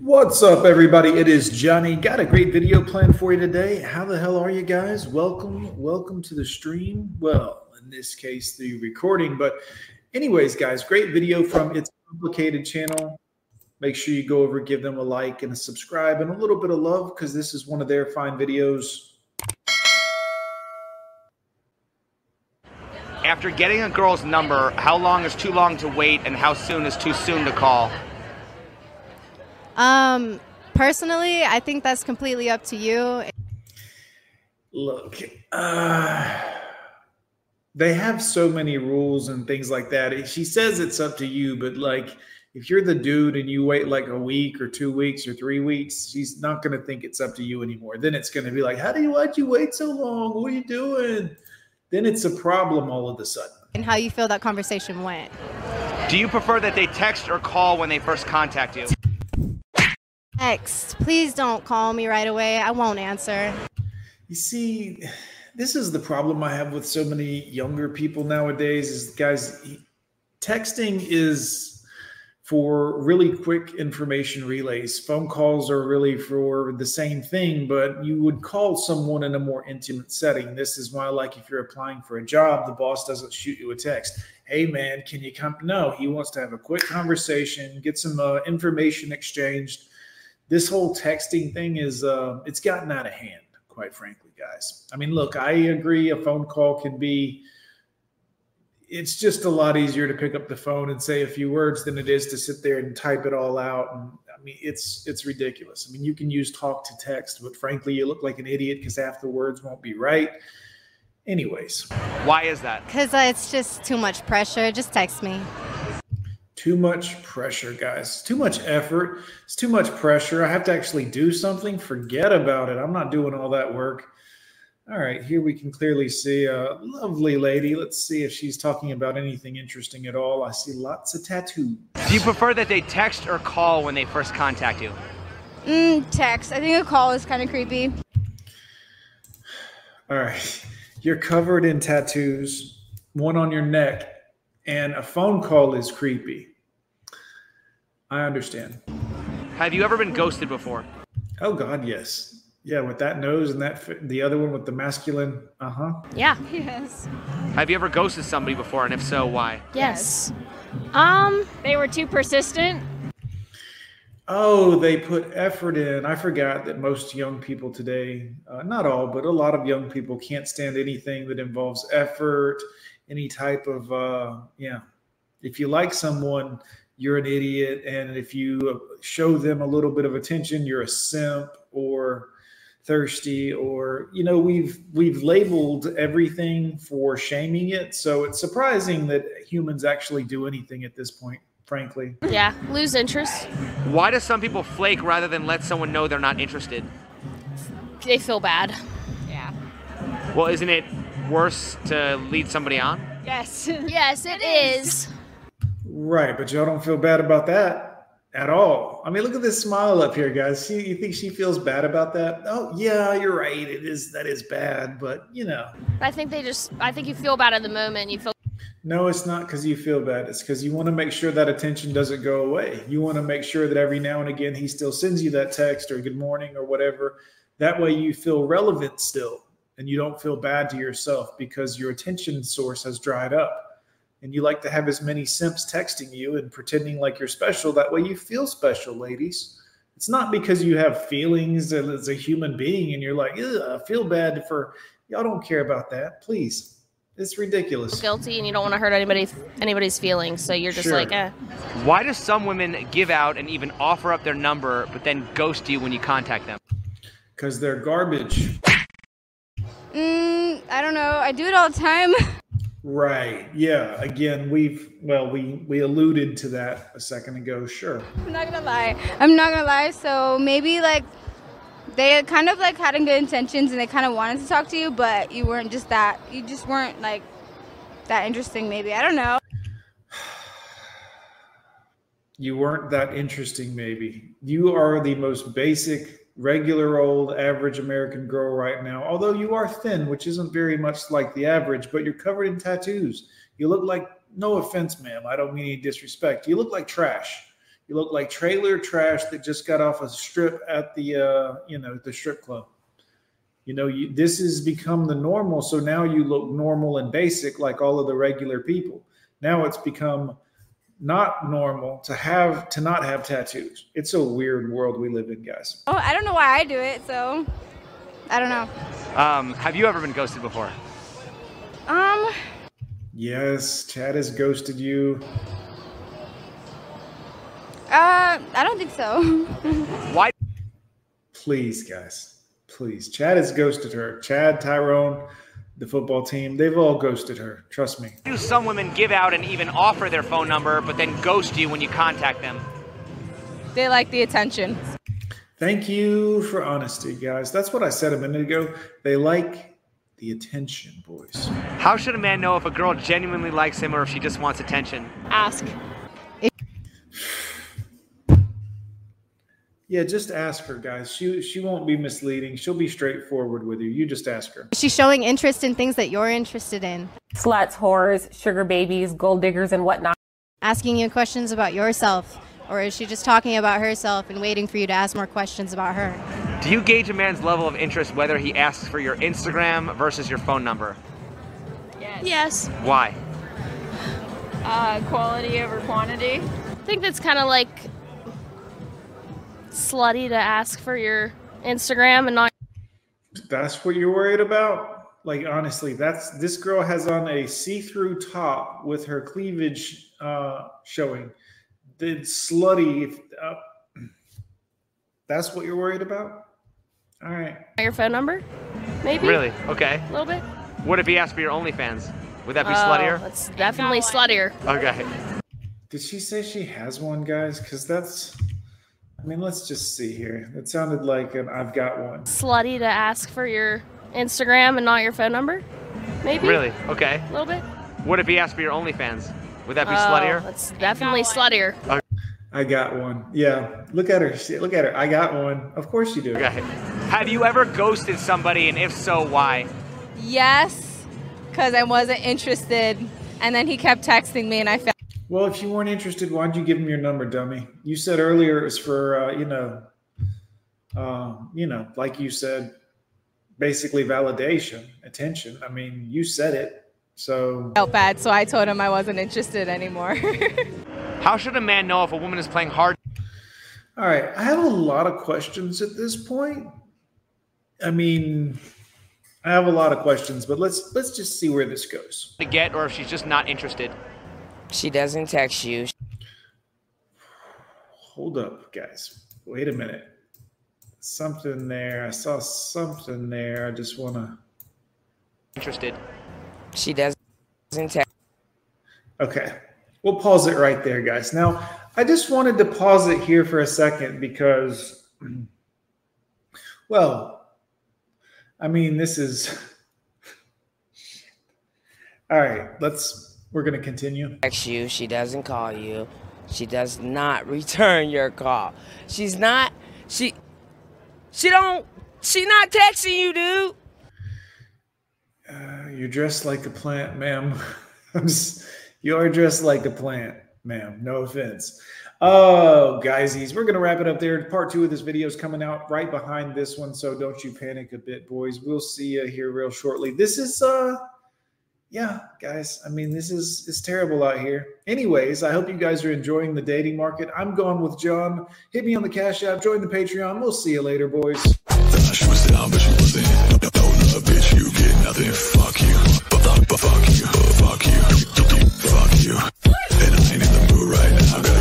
What's up, everybody? It is Johnny. Got a great video planned for you today. How the hell are you guys? Welcome, welcome to the stream. Well, in this case, the recording. But, anyways, guys, great video from It's Complicated channel. Make sure you go over, give them a like and a subscribe and a little bit of love because this is one of their fine videos. After getting a girl's number, how long is too long to wait and how soon is too soon to call? Um, personally, I think that's completely up to you. Look, uh, they have so many rules and things like that. She says it's up to you, but like if you're the dude and you wait like a week or two weeks or three weeks, she's not going to think it's up to you anymore. Then it's going to be like, how do you, why'd you wait so long? What are you doing? Then it's a problem all of a sudden. And how you feel that conversation went. Do you prefer that they text or call when they first contact you? Text. Please don't call me right away. I won't answer. You see, this is the problem I have with so many younger people nowadays is guys texting is for really quick information relays. Phone calls are really for the same thing, but you would call someone in a more intimate setting. This is why, like, if you're applying for a job, the boss doesn't shoot you a text. Hey, man, can you come? No, he wants to have a quick conversation, get some uh, information exchanged this whole texting thing is uh, it's gotten out of hand, quite frankly, guys. I mean, look, I agree. A phone call can be. It's just a lot easier to pick up the phone and say a few words than it is to sit there and type it all out. And I mean, it's it's ridiculous. I mean, you can use talk to text, but frankly, you look like an idiot because half the words won't be right. Anyways, why is that? Because uh, it's just too much pressure. Just text me. Too much pressure, guys. It's Too much effort. It's too much pressure. I have to actually do something. Forget about it. I'm not doing all that work. All right, here we can clearly see a lovely lady. Let's see if she's talking about anything interesting at all. I see lots of tattoos. Do you prefer that they text or call when they first contact you? Mm, text. I think a call is kind of creepy. All right, you're covered in tattoos, one on your neck and a phone call is creepy. I understand. Have you ever been ghosted before? Oh God, yes. Yeah, with that nose and that the other one with the masculine. Uh huh. Yeah. Yes. Have you ever ghosted somebody before, and if so, why? Yes. Um, they were too persistent. Oh, they put effort in. I forgot that most young people today, uh, not all, but a lot of young people can't stand anything that involves effort any type of uh, yeah. If you like someone, you're an idiot, and if you show them a little bit of attention, you're a simp or thirsty or you know we've we've labeled everything for shaming it so it's surprising that humans actually do anything at this point frankly. Yeah lose interest. Why do some people flake rather than let someone know they're not interested? They feel bad. Yeah. Well isn't it worse to lead somebody on? Yes. yes, it is. Right, but y'all don't feel bad about that at all. I mean, look at this smile up here, guys. She, you think she feels bad about that? Oh, yeah, you're right. It is that is bad, but you know. I think they just. I think you feel bad at the moment. You feel. No, it's not because you feel bad. It's because you want to make sure that attention doesn't go away. You want to make sure that every now and again he still sends you that text or good morning or whatever. That way you feel relevant still and you don't feel bad to yourself because your attention source has dried up. And you like to have as many simps texting you and pretending like you're special. That way you feel special ladies. It's not because you have feelings as a human being and you're like i feel bad for y'all don't care about that. Please. It's ridiculous. Guilty and you don't want to hurt anybody's anybody's feelings. So you're just sure. like eh. why do some women give out and even offer up their number but then ghost you when you contact them? Because they're garbage Mm, I don't know. I do it all the time. Right. Yeah. Again, we've well, we we alluded to that a second ago. Sure. I'm not gonna lie. I'm not gonna lie. So maybe like they kind of like had good intentions and they kind of wanted to talk to you, but you weren't just that. You just weren't like that interesting. Maybe I don't know. You weren't that interesting. Maybe you are the most basic regular old average American girl right now. Although you are thin, which isn't very much like the average, but you're covered in tattoos. You look like, no offense, ma'am, I don't mean any disrespect. You look like trash. You look like trailer trash that just got off a strip at the uh, you know the strip club. You know, you, this has become the normal. So now you look normal and basic like all of the regular people. Now it's become not normal to have to not have tattoos. It's a weird world we live in, guys. Oh, I don't know why I do it, so I don't know. Um, have you ever been ghosted before? Um, Yes, Chad has ghosted you. uh, I don't think so. Why Please, guys. Please. Chad has ghosted her. Chad, Tyrone, the football team, they've all ghosted her. Trust me. do some women give out and even offer their phone number, but then ghost you when you contact them? They like the attention. Thank you for honesty, guys. That's what I said a minute ago. They like the attention, boys. How should a man know if a girl genuinely likes him or if she just wants attention? Ask. Yeah, just ask her, guys. She she won't be misleading. She'll be straightforward with you. You just ask her. She's showing interest in things that you're interested in, sluts, whores, sugar babies, gold diggers, and whatnot. asking you questions about yourself. Or is she just talking about herself and waiting for you to ask more questions about her? Do you gauge a man's level of interest whether he asks for your Instagram versus your phone number? Yes. Why? Uh, quality over quantity. I think that's kind of like slutty to ask for your Instagram and not. That's what you're worried about? Like honestly, that's this girl has on a see-through top with her cleavage uh showing. Did slutty uh, that's what you're worried about? All right. Your phone number? Maybe? Really? Okay. A little bit? What if he asked for your OnlyFans? Would that be Oh, sluttier? That's definitely sluttier. Okay. Did she say she has one, guys? Because that's, I mean, let's just see here. It sounded like an I've got one. Slutty to ask for your Instagram and not your phone number? Maybe? Really? Okay. A little bit? What if he asked for your OnlyFans? Would that be Oh, sluttier? That's definitely sluttier. I got one. Yeah. Look at her. Look at her. I got one. Of course you do. Okay. Have you ever ghosted somebody, and if so, why? Yes, because I wasn't interested, and then he kept texting me, and I felt. Well, if you weren't interested, why'd you give him your number, dummy? You said earlier it was for, uh, you know, uh, you know, like you said, basically validation, attention. I mean, you said it. So felt bad, so I told him I wasn't interested anymore. How should a man know if a woman is playing hard All right, I have a lot of questions at this point. I mean, I have a lot of questions, but let's let's just see where this goes. to get, or if she's just not interested? She doesn't text you. Hold up, guys. Wait a minute. Something there. I saw something there. I just want to. Interested. She doesn't text. Okay, we'll pause it right there, guys. Now, I just wanted to pause it here for a second because, well, I mean, this is. All right, let's. We're gonna continue. Text you. She doesn't call you. She does not return your call. She's not. She. She don't. She not texting you, dude. Uh, you're dressed like a plant, ma'am. You are dressed like a plant, ma'am. No offense. Oh, guysies, we're gonna wrap it up there. Part two of this video is coming out right behind this one, so don't you panic a bit, boys. We'll see you here real shortly. This is uh yeah, guys. I mean, this is it's terrible out here. Anyways, I hope you guys are enjoying the dating market. I'm going with John. Hit me on the Cash App, join the Patreon. We'll see you later, boys. Fuck you. Fuck, you. Fuck you. Fuck you. And I ain't in the mood right now.